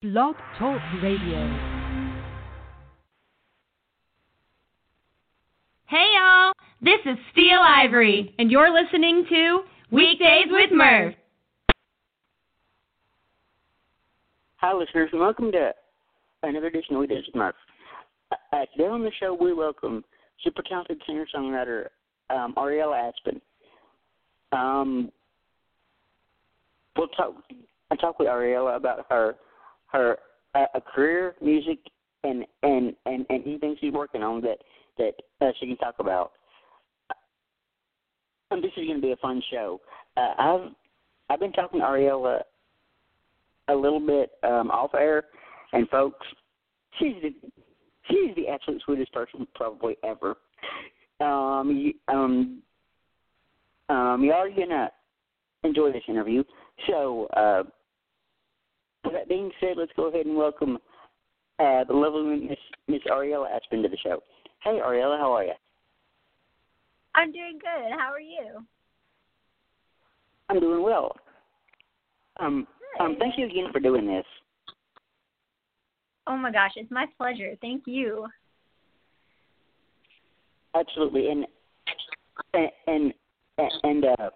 Blog Talk Radio. Hey y'all, this is Steel Ivory, and you're listening to Weekdays with Murph. Hi, listeners, and welcome to another edition of Weekdays with Murph. Uh, today on the show, we welcome super talented singer-songwriter um, Ariela Aspen. Um, we'll talk. I talk with Ariela about her her uh, a career, music, and and and and anything she's working on that that uh, she can talk about. This is going to be a fun show. Uh, I've I've been talking to Ariela a little bit um, off air, and folks, she's the she's the absolute sweetest person probably ever. Um, you, um, um, y'all are gonna enjoy this interview. So, uh, with that being said, let's go ahead and welcome uh, the lovely Miss Miss Ariela Aspen to the show. Hey, Ariela, how are you? I'm doing good. How are you? I'm doing well. Um, um, thank you again for doing this. Oh my gosh, it's my pleasure. Thank you. Absolutely, and and and, and uh,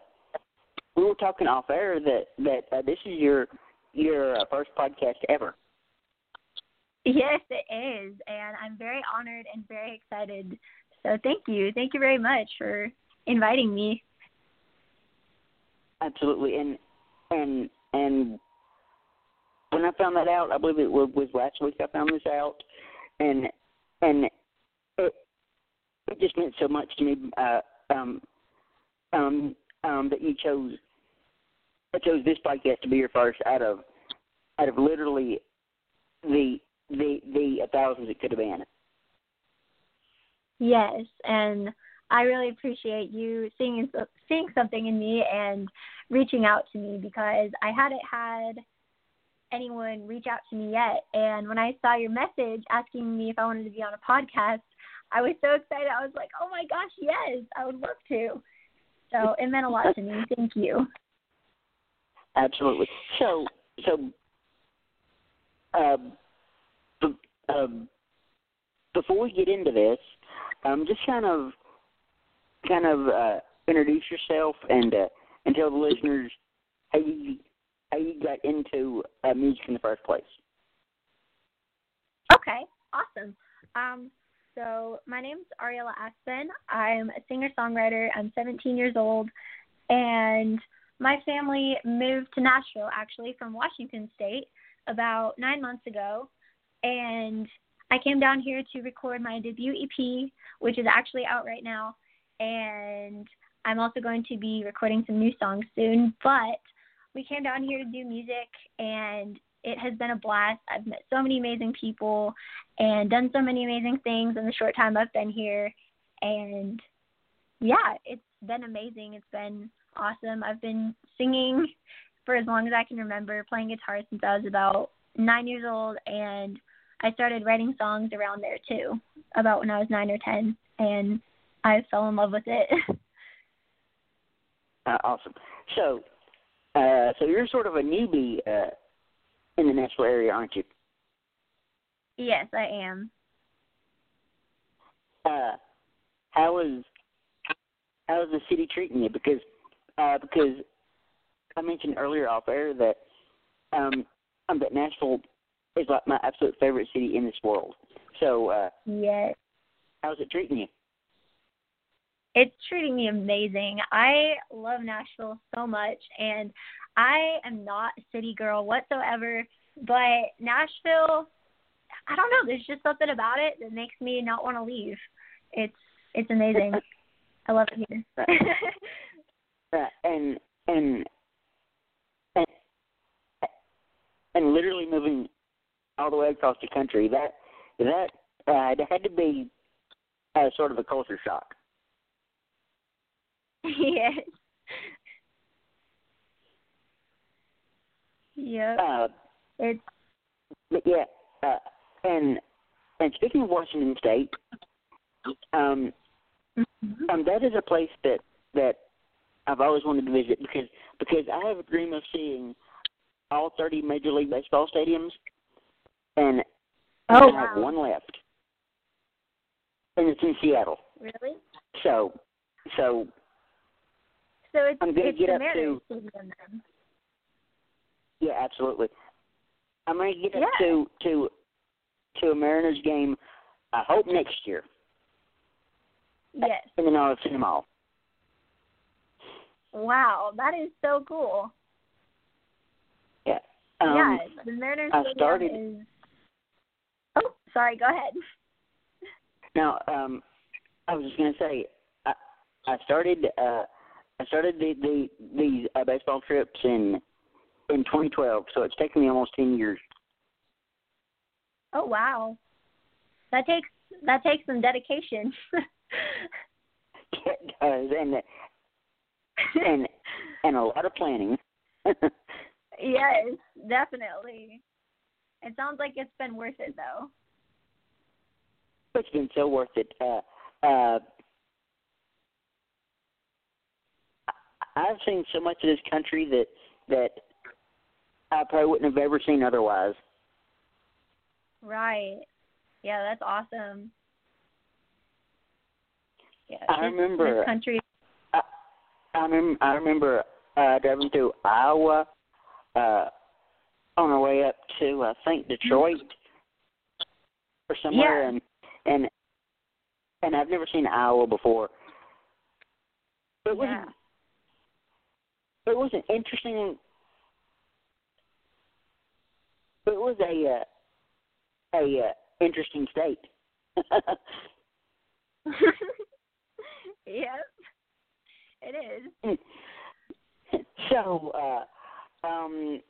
we were talking off air that that uh, this is your your uh, first podcast ever. Yes, it is, and I'm very honored and very excited. So thank you, thank you very much for inviting me. Absolutely, and and and when I found that out, I believe it was, was last week. I found this out, and and it it just meant so much to me. Uh, um, um, um, that you chose I chose this podcast to be your first out of out of literally the the the thousands it could have been. Yes, and I really appreciate you seeing seeing something in me and reaching out to me because I hadn't had anyone reach out to me yet. And when I saw your message asking me if I wanted to be on a podcast, I was so excited. I was like, "Oh my gosh, yes! I would love to." So it meant a lot to me. Thank you. Absolutely. So, so, um, um, before we get into this, um, just kind of, kind of uh, introduce yourself and uh, and tell the listeners how you how you got into uh, music in the first place. Okay, awesome. Um, so my name's Ariela Aspen. I'm a singer-songwriter. I'm 17 years old, and my family moved to Nashville actually from Washington State about nine months ago, and I came down here to record my debut EP, which is actually out right now, and I'm also going to be recording some new songs soon. But we came down here to do music, and it has been a blast. I've met so many amazing people and done so many amazing things in the short time I've been here, and yeah, it's been amazing. It's been awesome. I've been singing for as long as I can remember, playing guitar since I was about nine years old, and I started writing songs around there too, about when I was nine or ten, and I fell in love with it. uh, awesome. So, uh, so you're sort of a newbie uh, in the Nashville area, aren't you? Yes, I am. Uh, how is how is the city treating you? Because uh, because I mentioned earlier off air that um, um, that Nashville is like my absolute favorite city in this world. So uh, yes, how's it treating you? It's treating me amazing. I love Nashville so much, and I am not a city girl whatsoever. But Nashville, I don't know. There's just something about it that makes me not want to leave. It's it's amazing. I love it here. Uh, and and and and literally moving all the way across the country. That that uh, it had to be uh, sort of a culture shock. yes. Yep. Uh, it's. But yeah, uh, and and speaking of Washington State, um, mm-hmm. um, that is a place that that I've always wanted to visit because because I have a dream of seeing all 30 Major League Baseball stadiums and Oh, I have wow. one left, and it's in Seattle. Really? So, so So it's I'm gonna get up to- Stadium yeah, absolutely. I'm gonna get up to to to a Mariners game. I hope next year, Yes. and then I'll seen them all. Wow, that is so cool. Yeah. Um, yes, the Mariners I started- is. Oh, sorry. Go ahead. Now, um, I was just gonna say, I, I started, uh, I started the the these uh, baseball trips in in 2012, so it's taken me almost 10 years. Oh wow, that takes that takes some dedication. It does, and and and a lot of planning. yes, definitely. It sounds like it's been worth it though. it's been so worth it. Uh, uh, I've seen so much of this country that that I probably wouldn't have ever seen otherwise. Right. Yeah, that's awesome. Yeah, I this, remember- this country. I remember, I remember uh, driving through Iowa uh, on our way up to I think Detroit or somewhere, Yeah. and and and I've never seen Iowa before. It was Yeah. it was an interesting. It was a uh, a uh, interesting state. yes, it is. so, uh, um,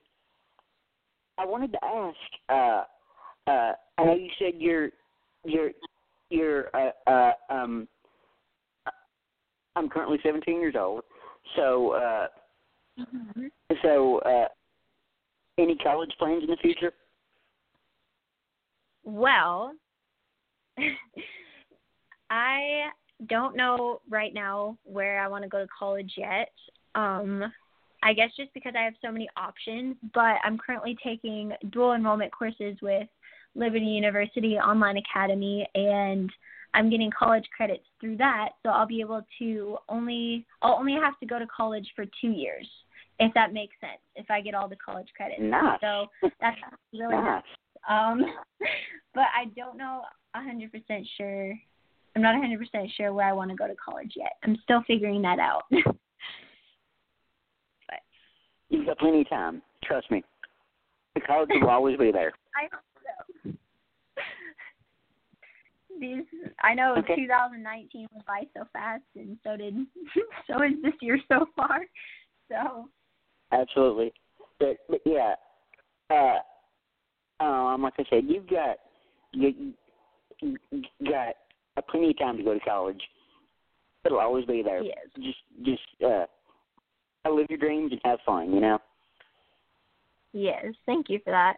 I wanted to ask. Uh, uh, I know you said you're you're you're uh, uh, um, I'm currently 17 years old. So, uh, Mhm. so uh, any college plans in the future? Well, I don't know right now where I want to go to college yet. Um, I guess just because I have so many options, but I'm currently taking dual enrollment courses with Liberty University Online Academy and I'm getting college credits through that, so I'll be able to only I'll only have to go to college for 2 years if that makes sense. If I get all the college credits. Nice. So that's really nice. um, but I don't know a 100% sure. I'm not 100% sure where I want to go to college yet. I'm still figuring that out. but You've got plenty of time. Trust me. The college will always be there. I hope so. These, I know Okay. 2019 went by so fast, and so did so is this year so far. So Absolutely. But, but yeah, uh, um, like I said, you've got you, you got a plenty of time to go to college. It'll always be there. yes, Just just uh, live your dreams and have fun. You know. yes. Thank you for that.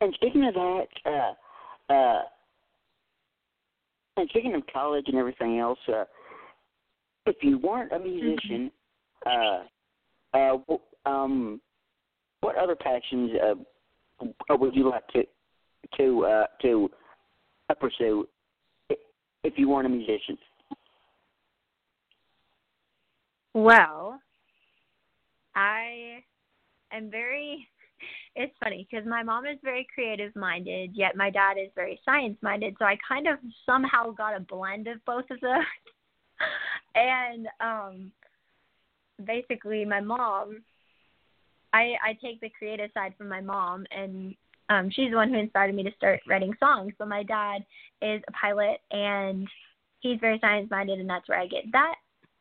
And speaking of that, uh, uh, and speaking of college and everything else, uh, if you weren't a musician, uh, uh, w- um, what other passions uh, uh, would you like to to uh, to pursue i- if you weren't a musician? Well, I am very. It's funny because my mom is very creative minded, yet my dad is very science minded. So I kind of somehow got a blend of both of those. and um basically, my mom, I I take the creative side from my mom, and um she's the one who inspired me to start writing songs. But my dad is a pilot, and he's very science minded, and that's where I get that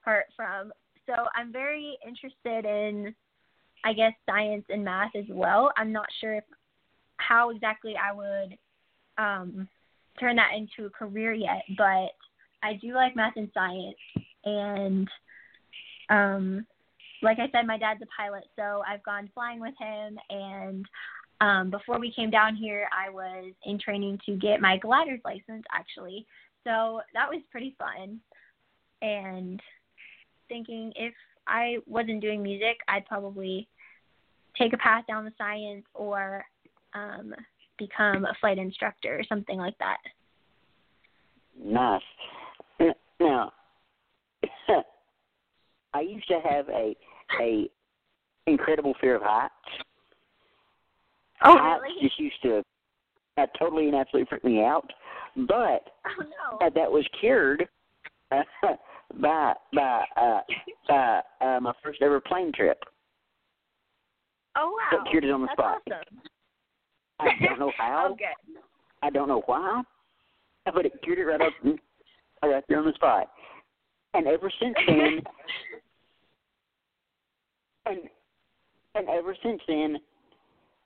part from so I'm very interested in, I guess, science and math as well. I'm not sure if, how exactly I would um, turn that into a career yet, but I do like math and science. And um, like I said, my dad's a pilot, so I've gone flying with him. And um, before we came down here, I was in training to get my glider's license, actually. So that was pretty fun. And thinking if I wasn't doing music, I'd probably take a path down the science or um, become a flight instructor or something like that. Nice. Now, I used to have a a incredible fear of heights. Oh, heights really? just used to uh, totally and absolutely freak me out. But Oh no. that was cured uh, by by uh, by uh, my first ever plane trip. Oh wow. That cured it on the That's spot. awesome. I don't know how. good. I don't know why, but it cured it right up right there on the spot. And ever since then, and and ever since then,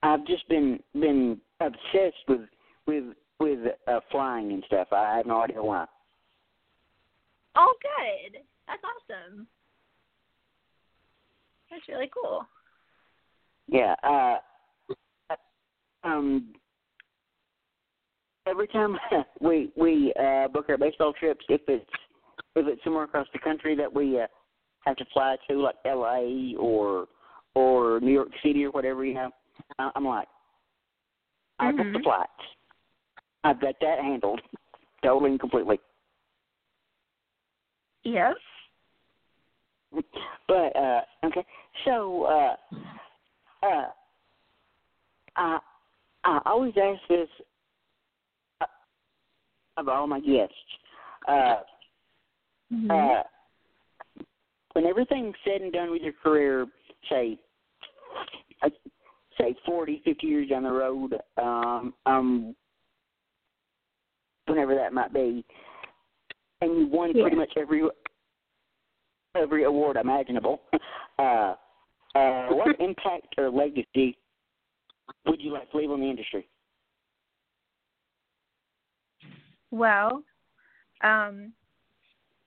I've just been been obsessed with with with uh, flying and stuff. I have no idea why. oh good. That's awesome. That's really cool. Yeah. Uh, um. Every time we we uh, book our baseball trips, if it's if it's somewhere across the country that we uh, have to fly to, like L.A. or or New York City or whatever, you know, I'm like, I booked the Mhm. flights. I've got that handled, totally and completely. Yes. But uh okay, so uh uh I I always ask this uh, of all my guests. Uh Mhm. uh when everything's said and done with your career, say uh, say forty, fifty years down the road, um um whenever that might be, and you won Yeah. pretty much every every award imaginable. Uh, uh, what impact or legacy would you like to leave on the industry? Well, um,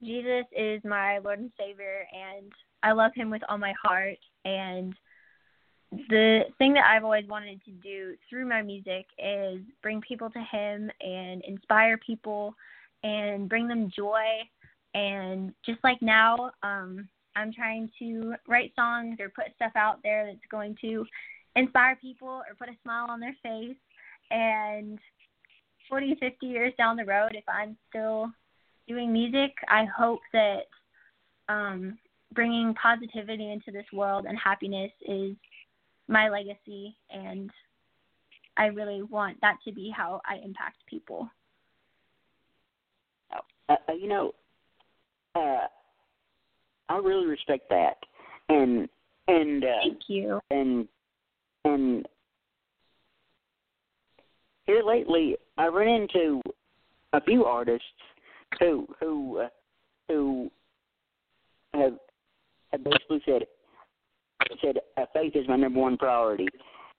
Jesus is my Lord and Savior, and I love Him with all my heart. And the thing that I've always wanted to do through my music is bring people to Him and inspire people and bring them joy. And just like now, um, I'm trying to write songs or put stuff out there that's going to inspire people or put a smile on their face. And 40, 50 years down the road, if I'm still doing music, I hope that um, bringing positivity into this world and happiness is my legacy, and I really want that to be how I impact people. Uh, uh, you know, uh, I really respect that, and and uh, Thank you. and and here lately, I run into a few artists who who uh, who have have basically said said uh, faith is my number one priority,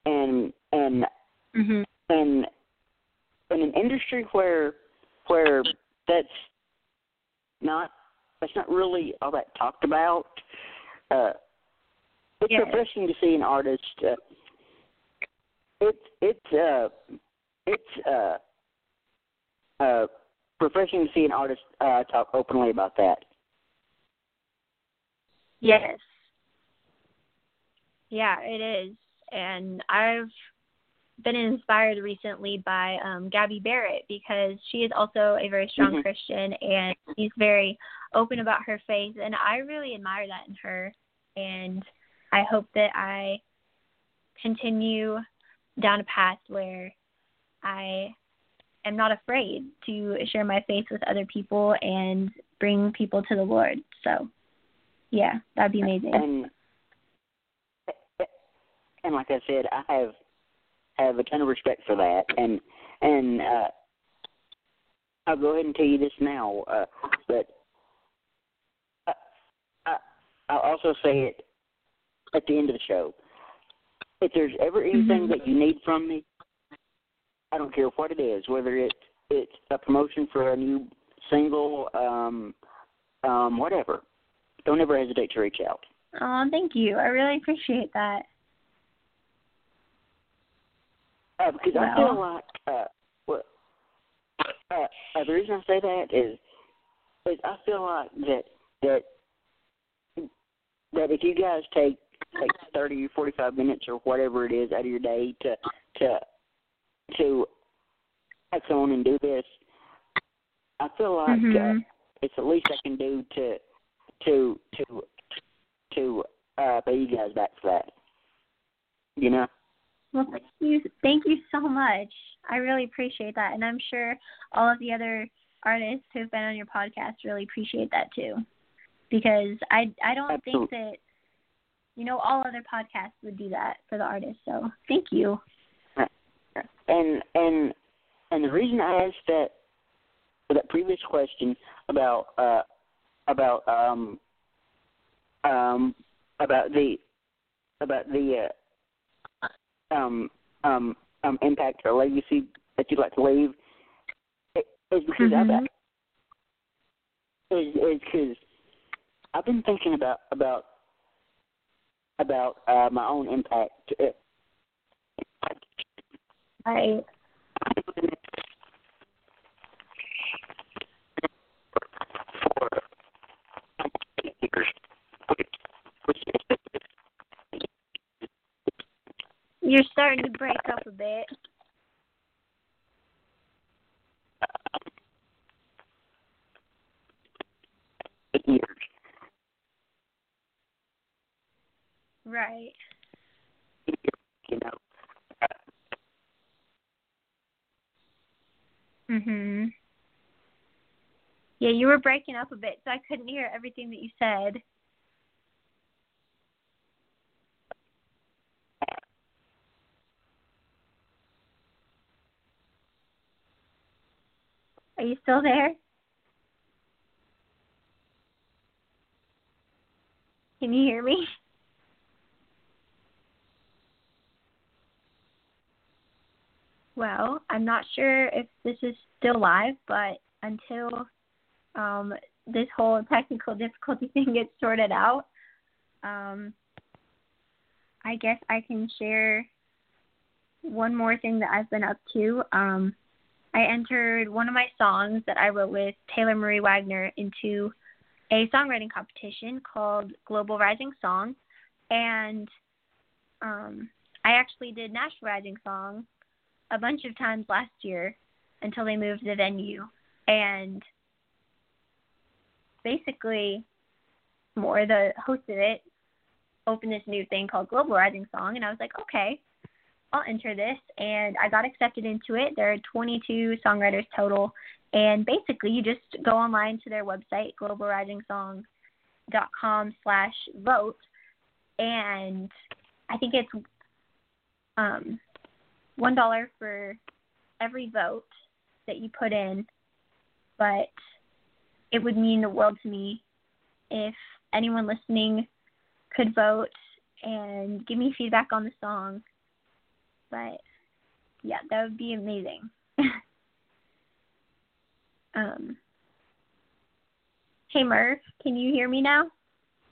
and and Mhm. and in an industry where where that's not that's not really all that talked about. Uh, it's Yes. refreshing to see an artist. Uh, it's it's uh it's uh uh refreshing to see an artist uh talk openly about that. Yes. Yeah, it is. And I've been inspired recently by um Gabby Barrett because she is also a very strong Mhm. Christian and she's very open about her faith and I really admire that in her and I hope that I continue down a path where I am not afraid to share my faith with other people and bring people to the Lord. So yeah, that'd be amazing. And and like I said, I have have a ton of respect for that, and and uh, I'll go ahead and tell you this now, uh, but I, I, I'll also say it at the end of the show. If there's ever anything Mhm. that you need from me, I don't care what it is, whether it's it's a promotion for a new single, um, um, whatever. Don't ever hesitate to reach out. Oh, thank you. I really appreciate that. Uh, because I feel like uh, well, uh, uh, the reason I say that is, is I feel like that that that if you guys take takes thirty or forty five minutes or whatever it is out of your day to to to act on and do this. I feel like Mhm. uh, it's the least I can do to to to to uh pay you guys back for that. You know? Well, thank you, thank you so much. I really appreciate that, and I'm sure all of the other artists who've been on your podcast really appreciate that too, because I I don't think that you know all other podcasts would do that for the artists. So thank you. And and and the reason I asked that that previous question about uh about um um about the about the uh, um um um impact or legacy that you'd like to leave? Is because Mhm. I've is because I've been thinking about about about uh my own impact. Uh, you're starting to break up a bit. Right. You know, Mhm. Yeah, you were breaking up a bit, so I couldn't hear everything that you said. Are you still there? Can you hear me? Well, I'm not sure if this is still live, but until um, this whole technical difficulty thing gets sorted out, um, I guess I can share one more thing that I've been up to. Um, I entered one of my songs that I wrote with Taylor Marie Wagner into a songwriting competition called Global Rising Song, and um, I actually did Nashville Rising Song a bunch of times last year until they moved the venue, and basically, more the host of it opened this new thing called Global Rising Song, and I was like, okay, I'll enter this, and I got accepted into it. There are 22 songwriters total, and basically, you just go online to their website, globalrisingsong.com slash vote, and I think it's um, one dollar for every vote that you put in, but it would mean the world to me if anyone listening could vote and give me feedback on the song. But yeah, that would be amazing. um, hey Murph, can you hear me now?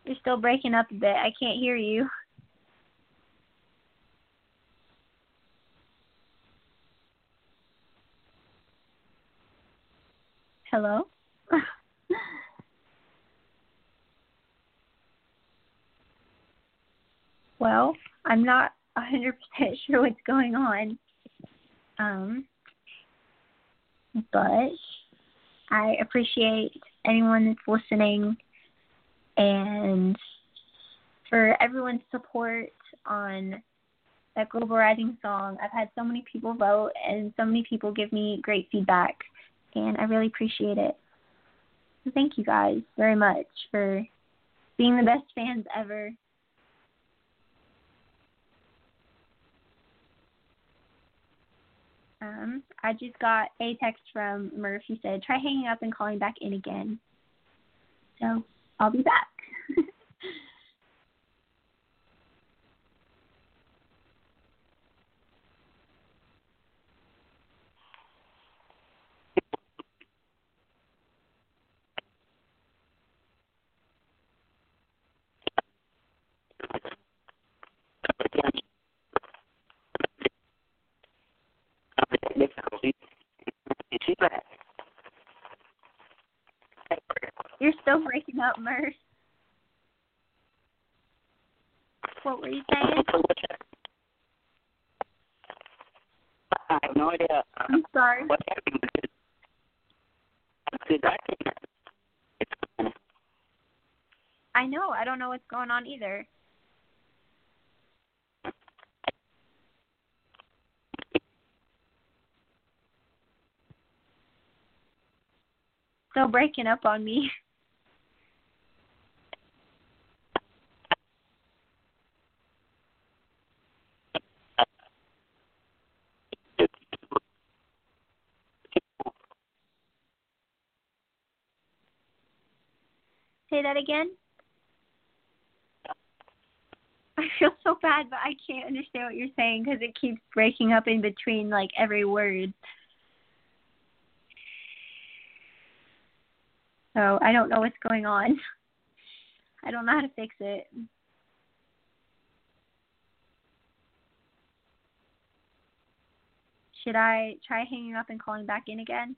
You're still breaking up a bit. I can't hear you. Hello? well, I'm not 100% sure what's going on. Um, but I appreciate anyone that's listening and for everyone's support on that Global Rising song. I've had so many people vote and so many people give me great feedback, and I really appreciate it. So thank you guys very much for being the best fans ever. Um, I just got a text from Murph. He said, try hanging up and calling back in again. So I'll be back. Back? You're still breaking up, Murph. What were you saying? I have no idea I'm sorry. what's happening because, because I can. It's I know. I don't know what's going on either. Still breaking up on me. Say that again. I feel so bad, but I can't understand what you're saying because it keeps breaking up in between like every word. So I don't know what's going on. I don't know how to fix it. Should I try hanging up and calling back in again?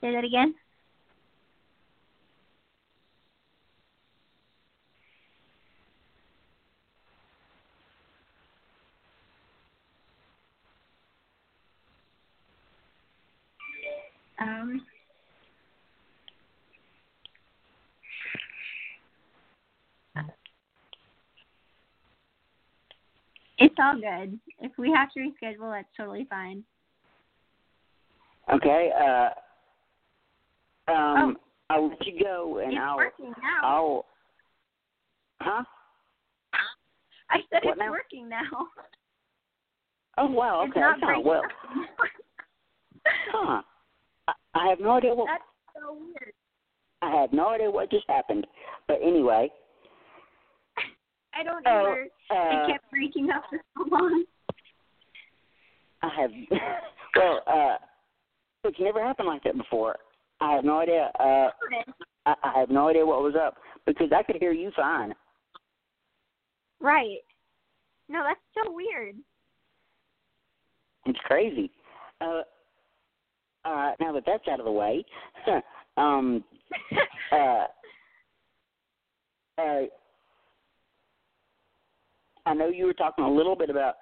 Say that again. Um, it's all good. If we have to reschedule, that's totally fine. Okay. Uh. Um. Oh. I'll let you go, and it's I'll. working now. I'll. Huh? I said What it's now? working now. Oh wow. It's not Huh, breaking well. Huh. I, I have no idea what. That's so weird. I have no idea what just happened. But anyway. I don't Oh, either. uh, it kept breaking up for so long. I have. well, uh, it's never happened like that before. I have no idea. Uh, I, I have no idea what was up because I could hear you fine. Right. No, that's so weird. It's crazy. Uh, uh, now that that's out of the way, um, uh, uh, I know you were talking a little bit about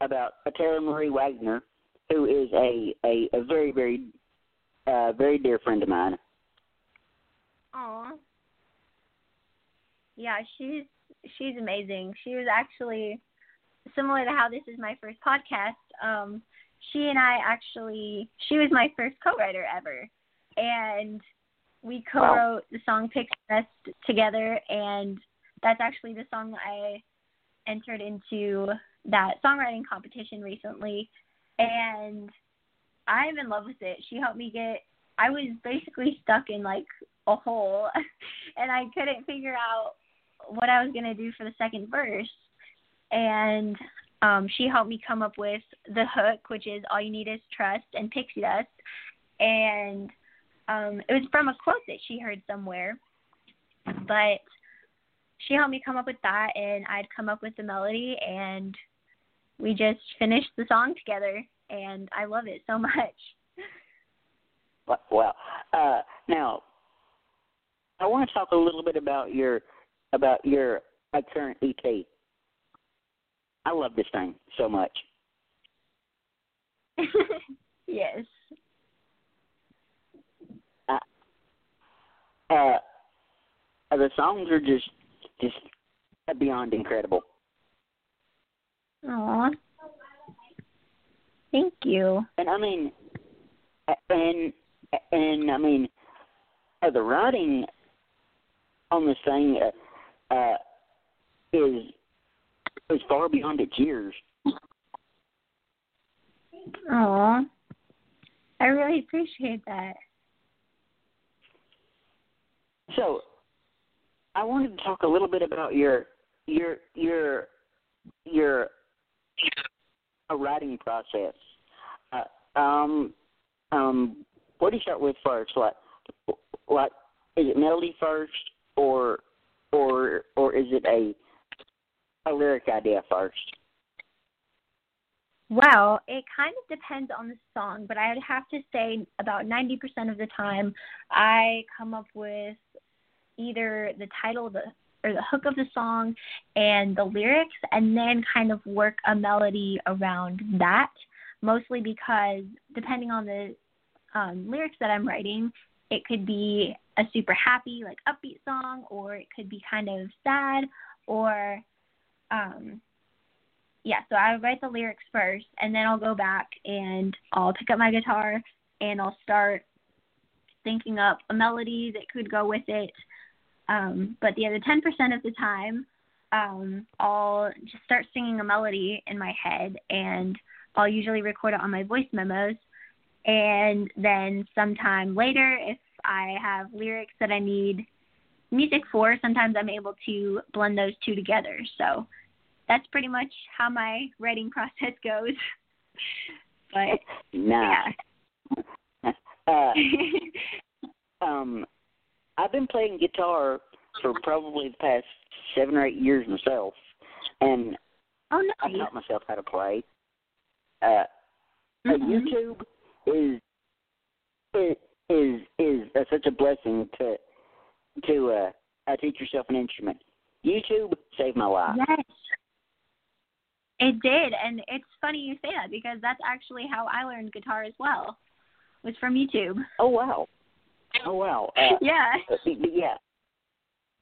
about Tara Marie Wagner, who is a a, a very very uh, very dear friend of mine. Aw. Yeah, she's she's amazing. She was actually similar to how this is my first podcast. Um, she and I actually she was my first co-writer ever, and we co-wrote the song "Pixie Dust" together, and that's actually the song I entered into that songwriting competition recently, and I'm in love with it. She helped me get. I was basically stuck in like a hole, and I couldn't figure out what I was gonna do for the second verse, and um, she helped me come up with the hook, which is "All you need is trust" and "Pixie Dust," and um, it was from a quote that she heard somewhere, but she helped me come up with that, and I'd come up with the melody, and we just finished the song together, and I love it so much. Well, uh, now I want to talk a little bit about your about your uh, current EP. I love this thing so much. yes. Uh, the songs are just just beyond incredible. Aw. Thank you. And I mean, and and I mean, uh, the writing on this thing uh, uh, is is far beyond its years. Aw. I really appreciate that. So, I wanted to talk a little bit about your your your your writing process. Uh, um, um, what do you start with first? Like, like, is it melody first, or or or is it a a lyric idea first? Well, it kind of depends on the song, but I'd have to say about 90% of the time I come up with either the title the or the hook of the song and the lyrics and then kind of work a melody around that mostly because depending on the um, lyrics that I'm writing, it could be a super happy, like upbeat song, or it could be kind of sad, or um, yeah, so I write the lyrics first, and then I'll go back and I'll pick up my guitar and I'll start thinking up a melody that could go with it. Um, but the other 10% of the time, um, I'll just start singing a melody in my head, and I'll usually record it on my voice memos. And then sometime later, if I have lyrics that I need music for, sometimes I'm able to blend those two together. So that's pretty much how my writing process goes. but nah. yeah. uh, um, I've been playing guitar for probably the past seven or eight years myself, and oh I taught myself how to play. Uh, Mhm. YouTube is is is is uh, such a blessing to to uh, uh, teach yourself an instrument. YouTube saved my life. Yes. It did, and it's funny you say that because that's actually how I learned guitar as well. Was from YouTube. Oh wow! Oh wow! Uh, yeah. Yeah,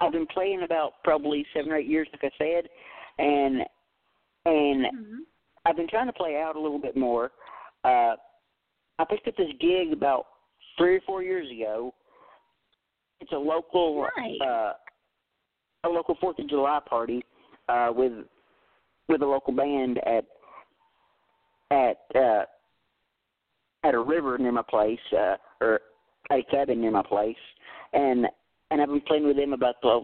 I've been playing about probably seven or eight years, like I said, and and Mhm. I've been trying to play out a little bit more. Uh, I picked up this gig about three or four years ago. It's a local Nice. uh, a local Fourth of July party uh, with with a local band at at uh, at a river near my place, uh, or at a cabin near my place, and and I've been playing with them about the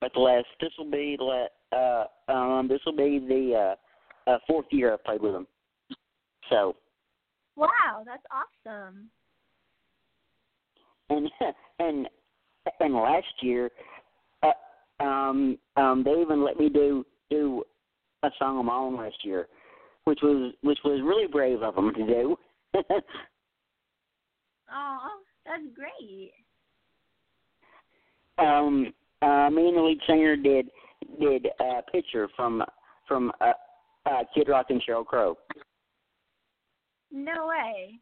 about the last. This will be the uh, um this will be the uh, uh, fourth year I've played with them. So Wow, that's awesome. and and and last year, uh, um, um, they even let me do do a song of my own last year, which was which was really brave of them to do. Oh, that's great. um, uh, me and the lead singer did did a picture from from uh, uh, Kid Rock and Sheryl Crow. No way.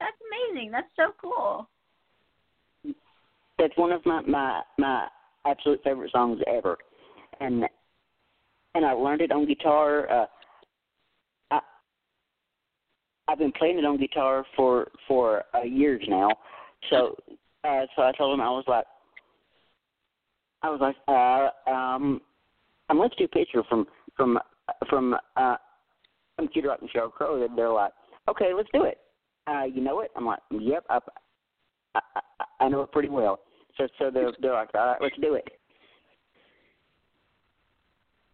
That's amazing. That's so cool. That's one of my my my absolute favorite songs ever, and and I learned it on guitar. Uh, I've been playing it on guitar for for uh, years now. So uh, so I told him I was like I was like uh um let's do a picture from from from uh from Kid Rock and Sheryl Crow. And they're like, okay, let's do it. Uh, you know it? I'm like, yep, I, I I- I know it pretty well. So so they're they're like, all right, let's do it.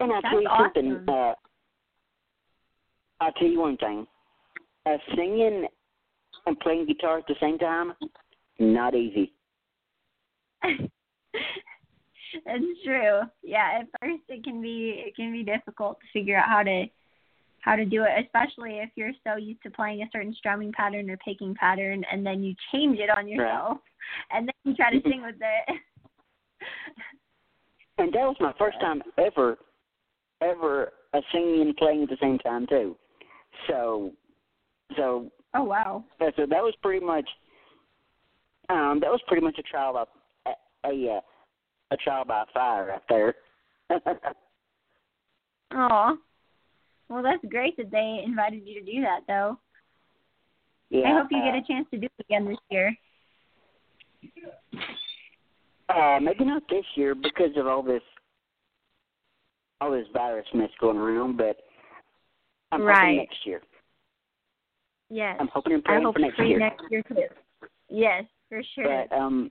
And That's tell you something. awesome. Uh, I'll tell you one thing. Uh, singing and playing guitar at the same time, not easy. That's true. Yeah, at first it can be it can be difficult to figure out how to how to do it, especially if you're so used to playing a certain strumming pattern or picking pattern and then you change it on yourself and then you try to sing with it. And that was my first time ever, ever uh, singing and playing at the same time too. So, so, oh wow. so that was pretty much, um, that was pretty much a trial by a a, uh, a trial by fire right there. Oh. Well, that's great that they invited you to do that though. yeah. I hope you get uh, a chance to do it again this year. Uh, maybe not this year because of all this, all this virus mess going around, but I'm Right. hoping next year. Yes. I'm hoping and I hope for next year. next year too. Yes, for sure. But um,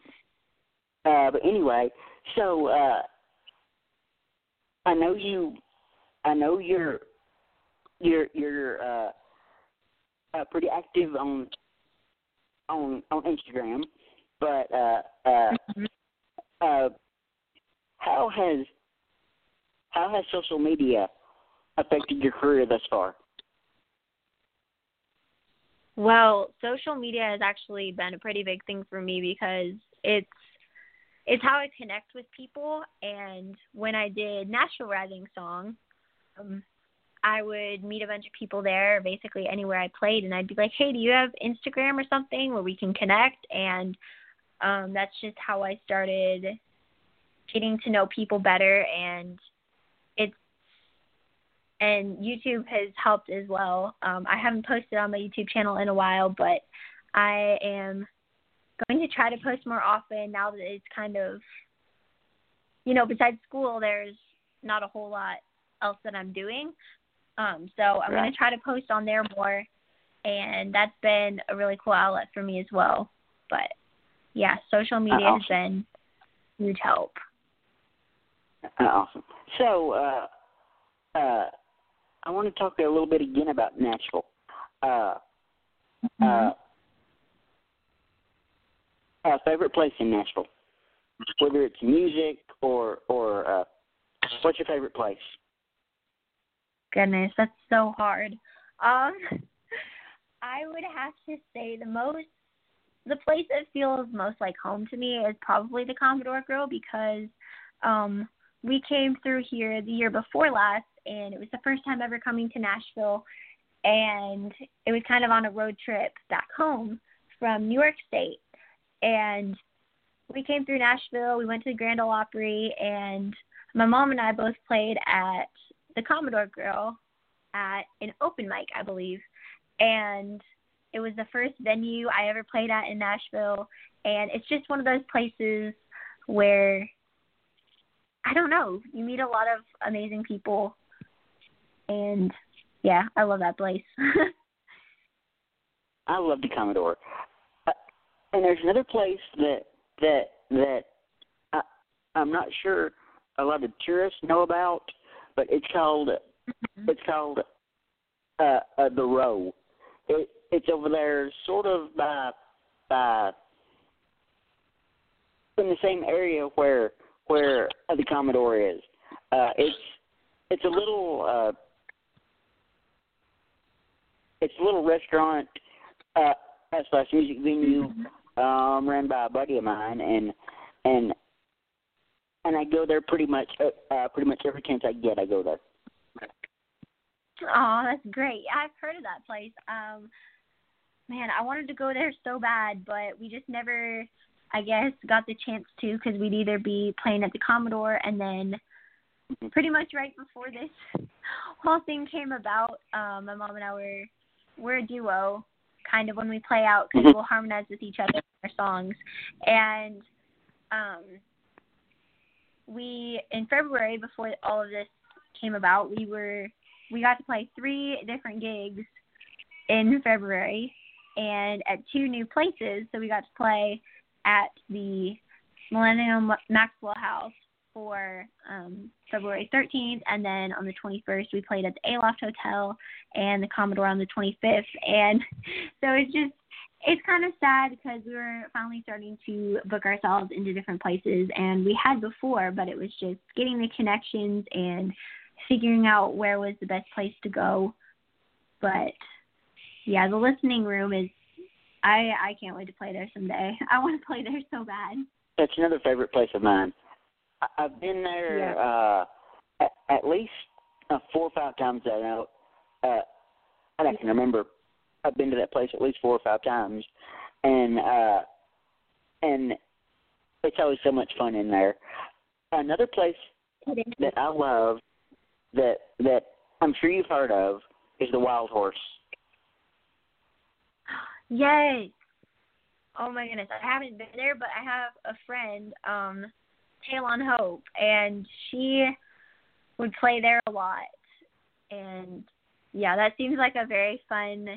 uh, but anyway, so uh, I know you, I know you're, you're you're uh, uh, pretty active on on on Instagram, but uh, uh, Mhm. uh, how has how has social media affected your career thus far? Well, social media has actually been a pretty big thing for me because it's it's how I connect with people. And when I did Nashville Rising song, um, I would meet a bunch of people there, basically anywhere I played, and I'd be like, "Hey, do you have Instagram or something where we can connect?" And um, that's just how I started getting to know people better, and and YouTube has helped as well. Um, I haven't posted on my YouTube channel in a while, but I am going to try to post more often now that it's kind of, you know, besides school, there's not a whole lot else that I'm doing. Um, so I'm right. going to try to post on there more, and that's been a really cool outlet for me as well. But yeah, social media uh, awesome. has been huge help. Uh, awesome. So, uh, uh, I want to talk a little bit again about Nashville. Uh, mm-hmm. uh, uh, favorite place in Nashville, whether it's music or or uh, what's your favorite place? Goodness, that's so hard. Um, I would have to say the most, the place that feels most like home to me is probably the Commodore Grill because um, we came through here the year before last, and it was the first time ever coming to Nashville, and it was kind of on a road trip back home from New York State, and we came through Nashville. We went to the Grand Ole Opry, and my mom and I both played at the Commodore Grill at an open mic, I believe, and it was the first venue I ever played at in Nashville, and it's just one of those places where I don't know, you meet a lot of amazing people, and yeah, I love that place. I love the Commodore and there's another place that that that I, I'm not sure a lot of tourists know about, but it's called mm-hmm. it's called uh, uh, the Row. It it's over there, sort of by by in the same area where where the Commodore is. Uh, it's it's a little uh, it's a little restaurant uh, slash music venue mm-hmm um, ran by a buddy of mine, and and and I go there pretty much uh, uh, pretty much every chance I get. I go there. Oh, that's great. I've heard of that place. Um, man, I wanted to go there so bad, but we just never, I guess, got the chance to because we'd either be playing at the Commodore and then mm-hmm. pretty much right before this whole thing came about, um, my mom and I were we're a duo, kind of when we play out because mm-hmm. we'll harmonize with each other in our songs. And um, we in February before all of this came about, we were we got to play three different gigs in February and at two new places. So we got to play at the Millennium Maxwell House for um, February 13th, and then on the 21st we played at the Aloft Hotel and the Commodore on the 25th. And so it's just it's kind of sad because we were finally starting to book ourselves into different places, and we had before, but it was just getting the connections and figuring out where was the best place to go. But yeah, the listening room is. I I can't wait to play there someday. I want to play there so bad. That's another favorite place of mine. I've been there yeah. uh, at, at least uh, four or five times. I know. Uh, I can remember. I've been to that place at least four or five times, and uh, and it's always so much fun in there. Another place that I love that that I'm sure you've heard of is the Wild Horse. Yes. Oh my goodness, I haven't been there, but I have a friend um Tail on Hope, and she would play there a lot. And yeah, that seems like a very fun,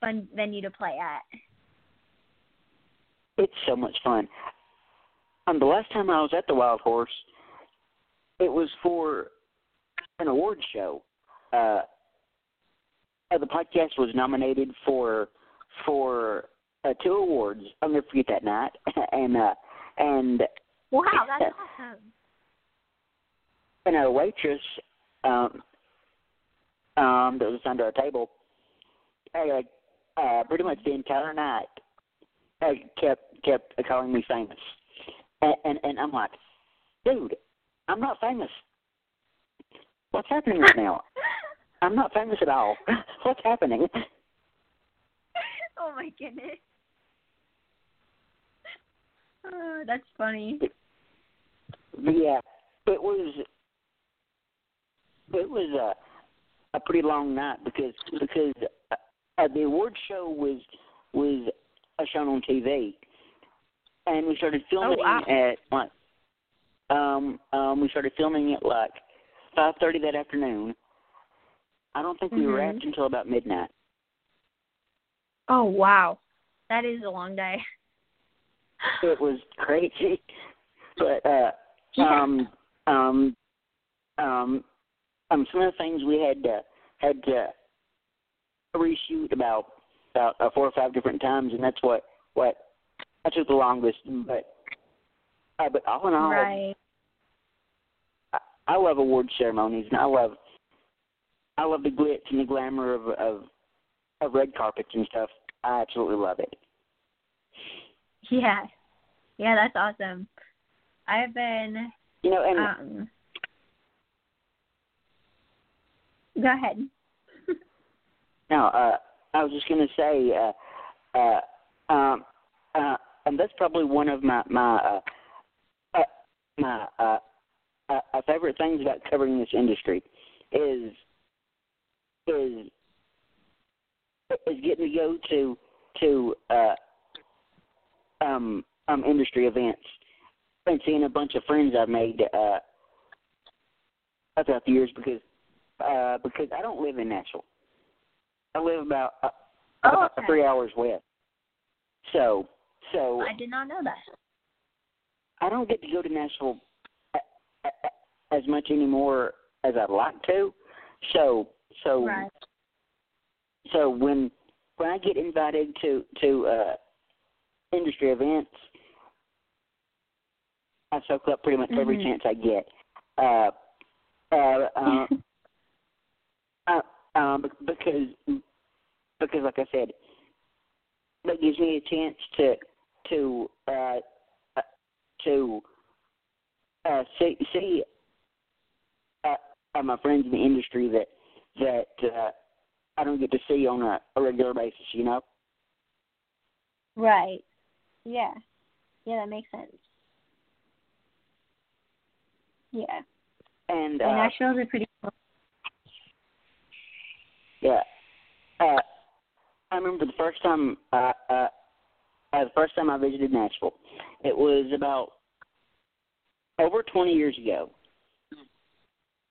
fun venue to play at. It's so much fun. Um, the last time I was at the Wild Horse, it was for an award show. Uh, uh, the podcast was nominated for for uh, two awards. I'll never forget that night, and uh, and Wow, that's awesome. And a waitress um, um, that was under our table, like uh, pretty much the entire night, uh, kept kept calling me famous, and, and and I'm like, dude, I'm not famous. What's happening right now? I'm not famous at all. What's happening? oh my goodness. Oh, that's funny. Yeah, it was it was a a pretty long night because because uh, the award show was was uh, shown on TV, and we started filming Oh, wow. at like um um we started filming at like five thirty that afternoon. I don't think we Mhm. wrapped until about midnight. Oh wow, that is a long day. It was crazy, but uh Yeah. um um um um some of the things we had to had to reshoot about about uh, four or five different times, and that's what what that took the longest. But uh, but all in all, right. I, I love award ceremonies, and I love I love the glitz and the glamour of of of red carpets and stuff. I absolutely love it. Yeah. Yeah, that's awesome. I've been You know, and um Go ahead. No, uh, I was just gonna say, uh, uh, um, uh, and that's probably one of my my uh, uh, my uh, uh, uh, favorite things about covering this industry is is is getting to go to to uh, um, um, industry events and seeing a bunch of friends I've made uh, throughout the years because uh, because I don't live in Nashville. I live about uh, Oh, about okay. three hours west. So so I did not know that. I don't get to go to Nashville a- a- as much anymore as I'd like to. So so Right. so when when I get invited to to uh industry events, I soak up pretty much every Mhm. chance I get. Uh, uh, uh, uh, um, because because like I said, that gives me a chance to to uh, uh, to uh, see see uh, uh, my friends in the industry that that uh, I don't get to see on a, a regular basis. You know. Right. Yeah. Yeah, that makes sense. Yeah. And And uh, Nashville's a pretty cool. Yeah. Uh, I remember the first time uh, uh, uh, the first time I visited Nashville. It was about over 20 years ago.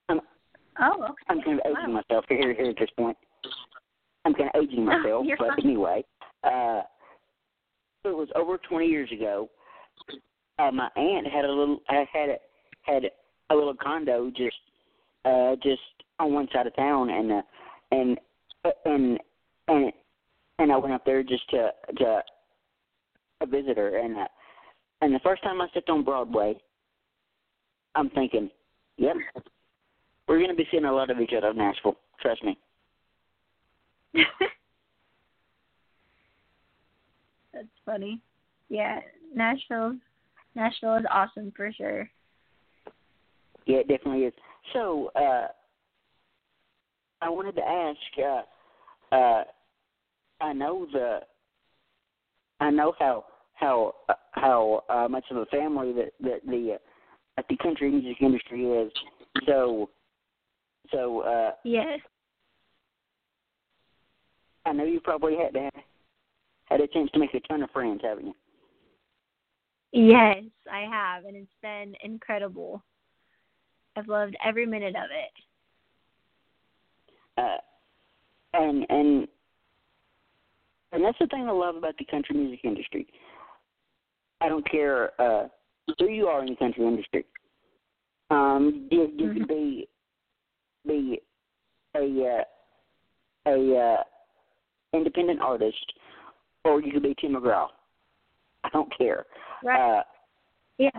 I'm Oh, okay. I'm kind of aging Wow. myself here here at this point. I'm kind of aging myself, but fine. anyway, uh, it was over 20 years ago. Uh, my aunt had a little I had a, had a little condo just uh, just on one side of town, and uh, and uh, and and and I went up there just to to a visitor, and uh, and the first time I stepped on Broadway, I'm thinking, yep, we're gonna be seeing a lot of each other in Nashville. Trust me. That's funny. Yeah, Nashville. Nashville is awesome for sure. Yeah, it definitely is. So, uh, I wanted to ask. Uh, uh, I know the. I know how how uh, how uh, much of a family that that the uh, that the country music industry is. So, so uh, Yes. I know you probably had to had a chance to make a ton of friends, haven't you? Yes, I have, and it's been incredible. I've loved every minute of it. uh, and and and that's the thing I love about the country music industry. I don't care uh, who you are in the country industry. Um, you, you could be be a uh, a uh, independent artist, or you could be Tim McGraw. I don't care. Right. Uh, yeah.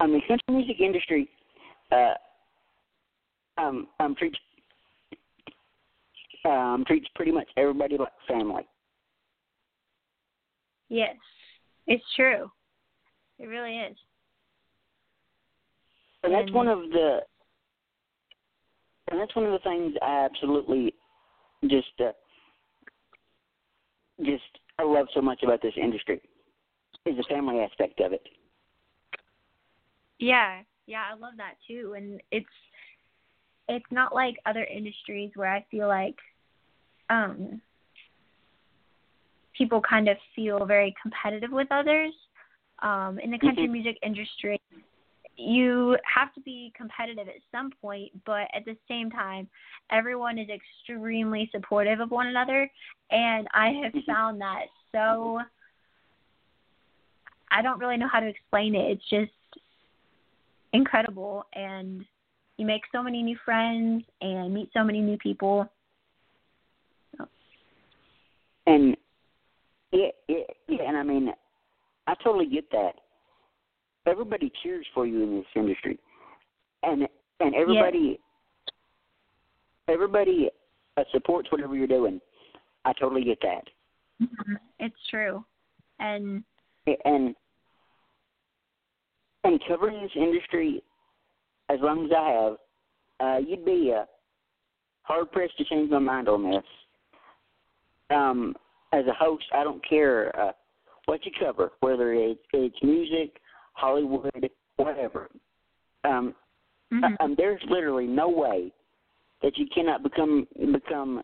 I mean, country music industry uh, um, um, treats um, treats pretty much everybody like family. Yes, it's true. It really is. And that's one of the and that's one of the things I absolutely just uh, just I love so much about this industry is the family aspect of it. Yeah, yeah, I love that too. And it's it's not like other industries where I feel like um people kind of feel very competitive with others. Um in the country Mhm. music industry you have to be competitive at some point, but at the same time everyone is extremely supportive of one another and I have found that so I don't really know how to explain it. It's just incredible and you make so many new friends and meet so many new people. And yeah, yeah, yeah, and I mean, I totally get that. Everybody cheers for you in this industry, and and everybody, everybody uh, supports whatever you're doing. I totally get that, It's true. And and and covering this industry as long as I have, uh, you'd be uh, hard pressed to change my mind on this. Um, as a host, I don't care uh, what you cover, whether it's it's music, Hollywood, whatever. Um, mhm. um, there's literally no way that you cannot become become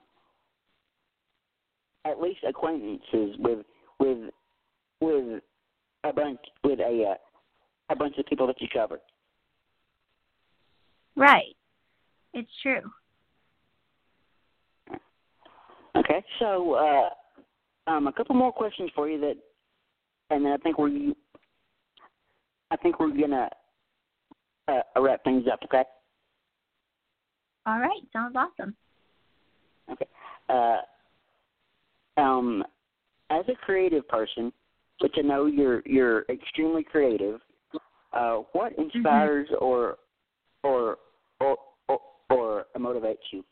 at least acquaintances with with with a bunch with a uh, a bunch of people that you cover. right. It's true. Okay, so uh, um, a couple more questions for you that, and then I think we're I think we're gonna uh, wrap things up. Okay. All right, sounds awesome. Okay. Uh, um, as a creative person, which I know you're you're extremely creative, uh, what inspires or, or or or or motivates you?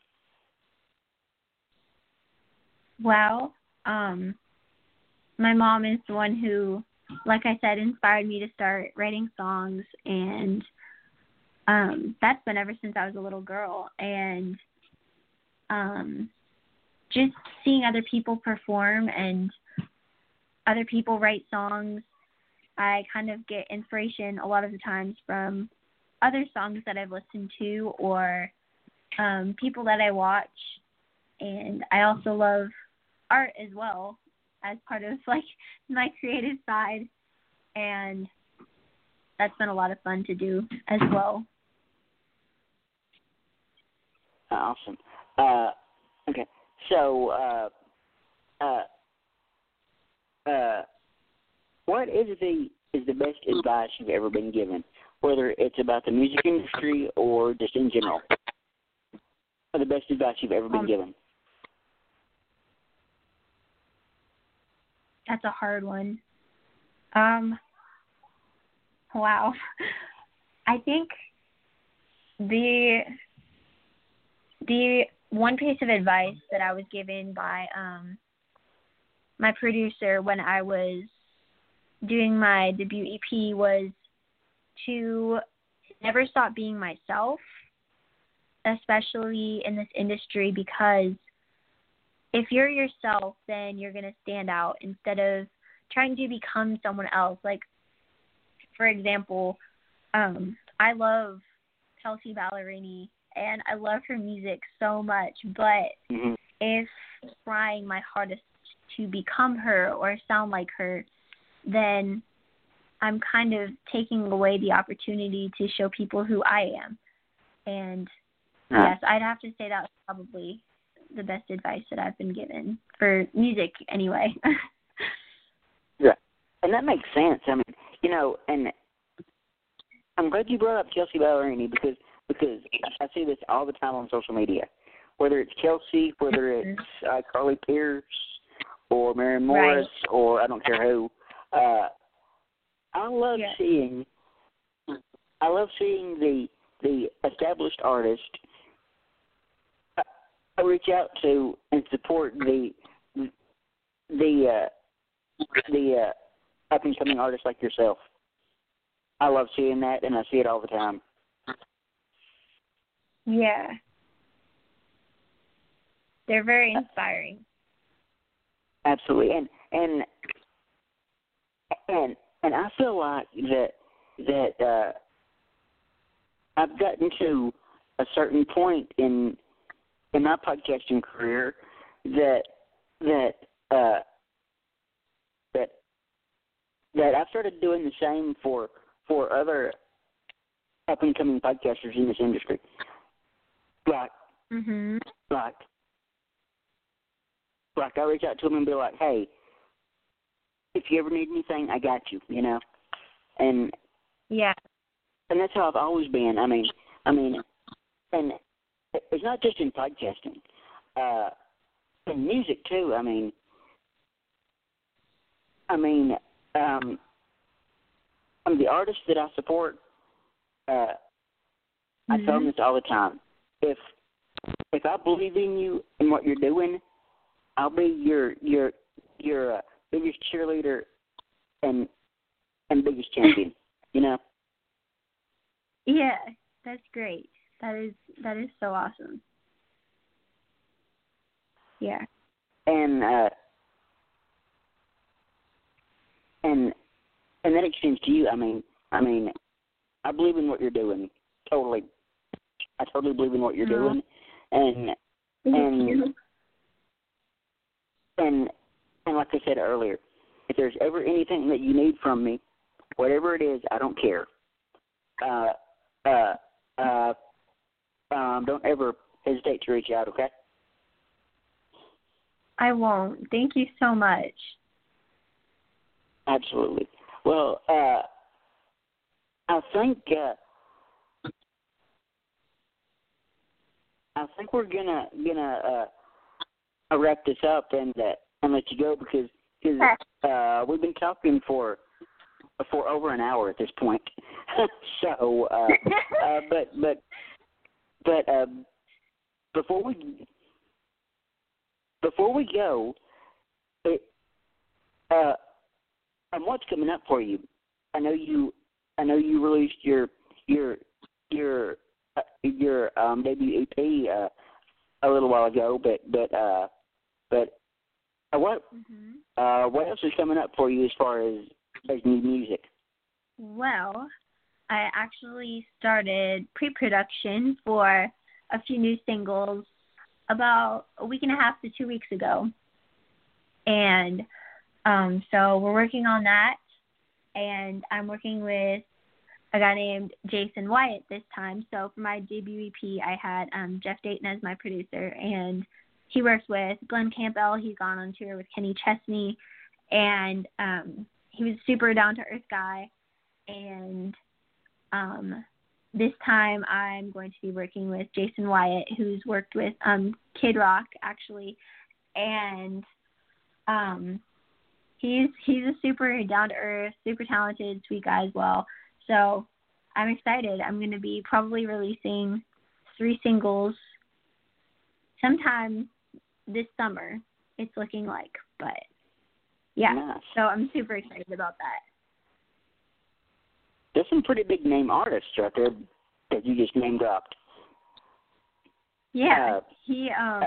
Well, um my mom is the one who like I said inspired me to start writing songs and um that's been ever since I was a little girl and um just seeing other people perform and other people write songs I kind of get inspiration a lot of the times from other songs that I've listened to or um people that I watch and I also love art as well as part of like my creative side and that's been a lot of fun to do as well. Awesome. Uh, okay, so uh, uh, uh, what is the is the best advice you've ever been given, whether it's about the music industry or just in general? Or the best advice you've ever been Um, given? That's a hard one. Um wow. I think the the one piece of advice that I was given by um my producer when I was doing my debut EP was to never stop being myself, especially in this industry because if you're yourself, then you're going to stand out instead of trying to become someone else. Like, for example, um, I love Kelsea Ballerini and I love her music so much, but hmm if trying my hardest to become her or sound like her, then I'm kind of taking away the opportunity to show people who I am. And yes, I'd have to say that's probably the best advice that I've been given for music anyway. Yeah. And that makes sense. I mean, you know, and I'm glad you brought up Kelsea Ballerini because because I see this all the time on social media. Whether it's Kelsea, whether it's uh, Carly Pearce or Maren Morris or I don't care who. Uh, I love Yeah. seeing I love seeing the the established artist reach out to and support the the uh, the uh, up and coming artists like yourself. I love seeing that, and I see it all the time. Yeah. They're very inspiring. Absolutely, and and and and I feel like that that uh, I've gotten to a certain point in in my podcasting career that that uh, that that I've started doing the same for for other up and coming podcasters in this industry. Like Mhm. like like I reach out to them and be like, Hey, if you ever need anything, I got you, you know? And Yeah. and that's how I've always been. I mean I mean and it's not just in podcasting. Uh in music too, I mean I mean, um um, the artists that I support, uh, I tell them Mhm. this all the time. If if I believe in you and what you're doing, I'll be your your your uh, biggest cheerleader and and biggest champion. You know, Yeah, that's great. That is that is so awesome. Yeah. and uh, and and that extends to you. I mean, I mean, I believe in what you're doing. Totally, I totally believe in what you're Mhm. doing, and Thank And- you. and and like I said earlier, if there's ever anything that you need from me, whatever it is, I don't care. Uh, uh, uh, um, don't ever hesitate to reach out. Okay? I won't. Thank you so much. Absolutely. Well, uh, I think uh, I think we're gonna gonna uh, wrap this up and uh, and let you go because cause, uh, we've been talking for for over an hour at this point. so, uh, uh, but but but uh, before we before we go, it, uh, and what's coming up for you? I know you I know you released your your your uh, your um, debut EP uh, a little while ago, but but uh, but uh, what Mhm. uh, what else is coming up for you as far as as new music? Well, I actually started pre-production for a few new singles about a week and a half to two weeks ago, and um, so we're working on that. And I'm working with a guy named Jason Wyatt this time. So for my debut EP, I had um, Jeff Dayton as my producer, and he works with Glen Campbell. He's gone on tour with Kenny Chesney, and um, he was super down to earth guy. And um, this time, I'm going to be working with Jason Wyatt, who's worked with um, Kid Rock actually, and um, he's he's a super down to earth, super talented, sweet guy as well. So I'm excited. I'm going to be probably releasing three singles sometime this summer. It's looking like, but yeah. Nice. So I'm super excited about that. There's some pretty big name artists out there that you just name dropped. Yeah, Uh, he um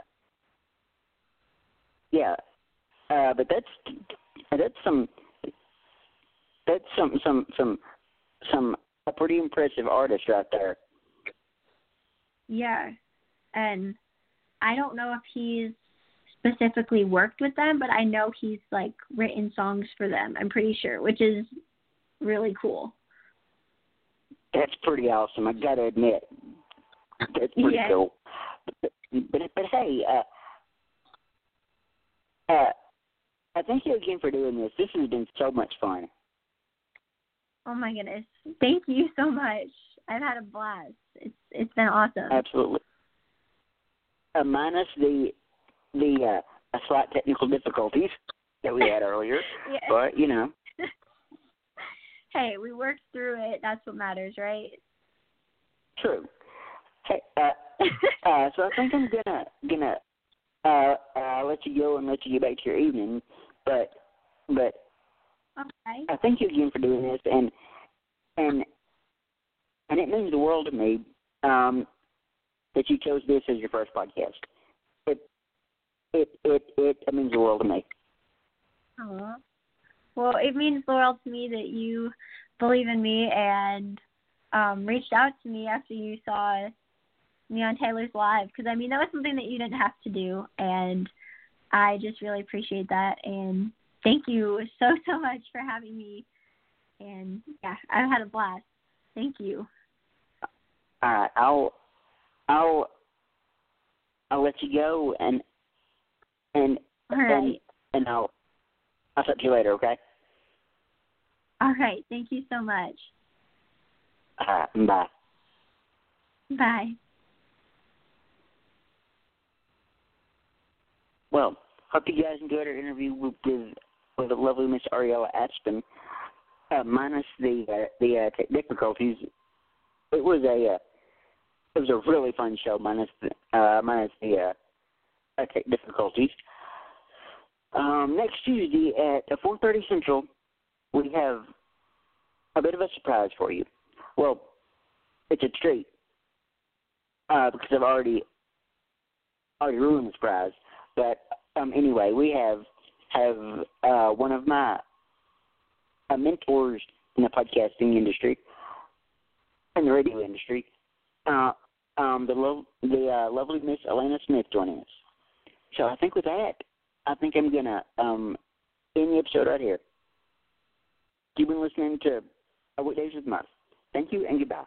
Yeah, uh, but that's that's some that's some some some some a pretty impressive artist out there. yeah, and I don't know if he's specifically worked with them, but I know he's like written songs for them. I'm pretty sure, which is really cool. That's pretty awesome. I gotta admit, that's pretty Yeah. cool. But, but but hey, uh, uh, I thank you again for doing this. This has been so much fun. Oh my goodness! Thank you so much. I've had a blast. It's it's been awesome. Absolutely. Uh, minus the the uh, slight technical difficulties that we had earlier, Yeah. but you know, hey, we worked through it. That's what matters, right? true. Hey, uh, uh, so I think I'm gonna gonna uh, uh, let you go and let you get back to your evening. But but Okay. I thank you again for doing this, and and and it means the world to me um, that you chose this as your first podcast. It it it it means the world to me. Aw. Well, it means the world to me that you believe in me and um reached out to me after you saw me on Taylor's live because I mean that was something that you didn't have to do and I just really appreciate that and thank you so so much for having me and yeah I've had a blast. Thank you. All right, I'll I'll I'll let you go, and and right. and and I'll I'll talk to you later. Okay. All right. Thank you so much. All right. Bye. Bye. Well, hope you guys enjoyed our interview with with, with the lovely Miss Ariela Aspen. Uh, minus the uh, the uh, difficulties, it was a uh, it was a really fun show. Minus the uh, minus the uh, uh, difficulties. Um, next Tuesday at 4:30 Central, we have a bit of a surprise for you. Well, it's a treat uh, because I've already already ruined the surprise. But um, anyway, we have have uh, one of my uh, mentors in the podcasting industry and the radio industry, uh, um, the lo- the uh, lovely Miss Elena Smith joining us. So I think with that, I think I'm gonna um, end the episode right here. You've been listening to uh, Weekdays with. Thank you and goodbye.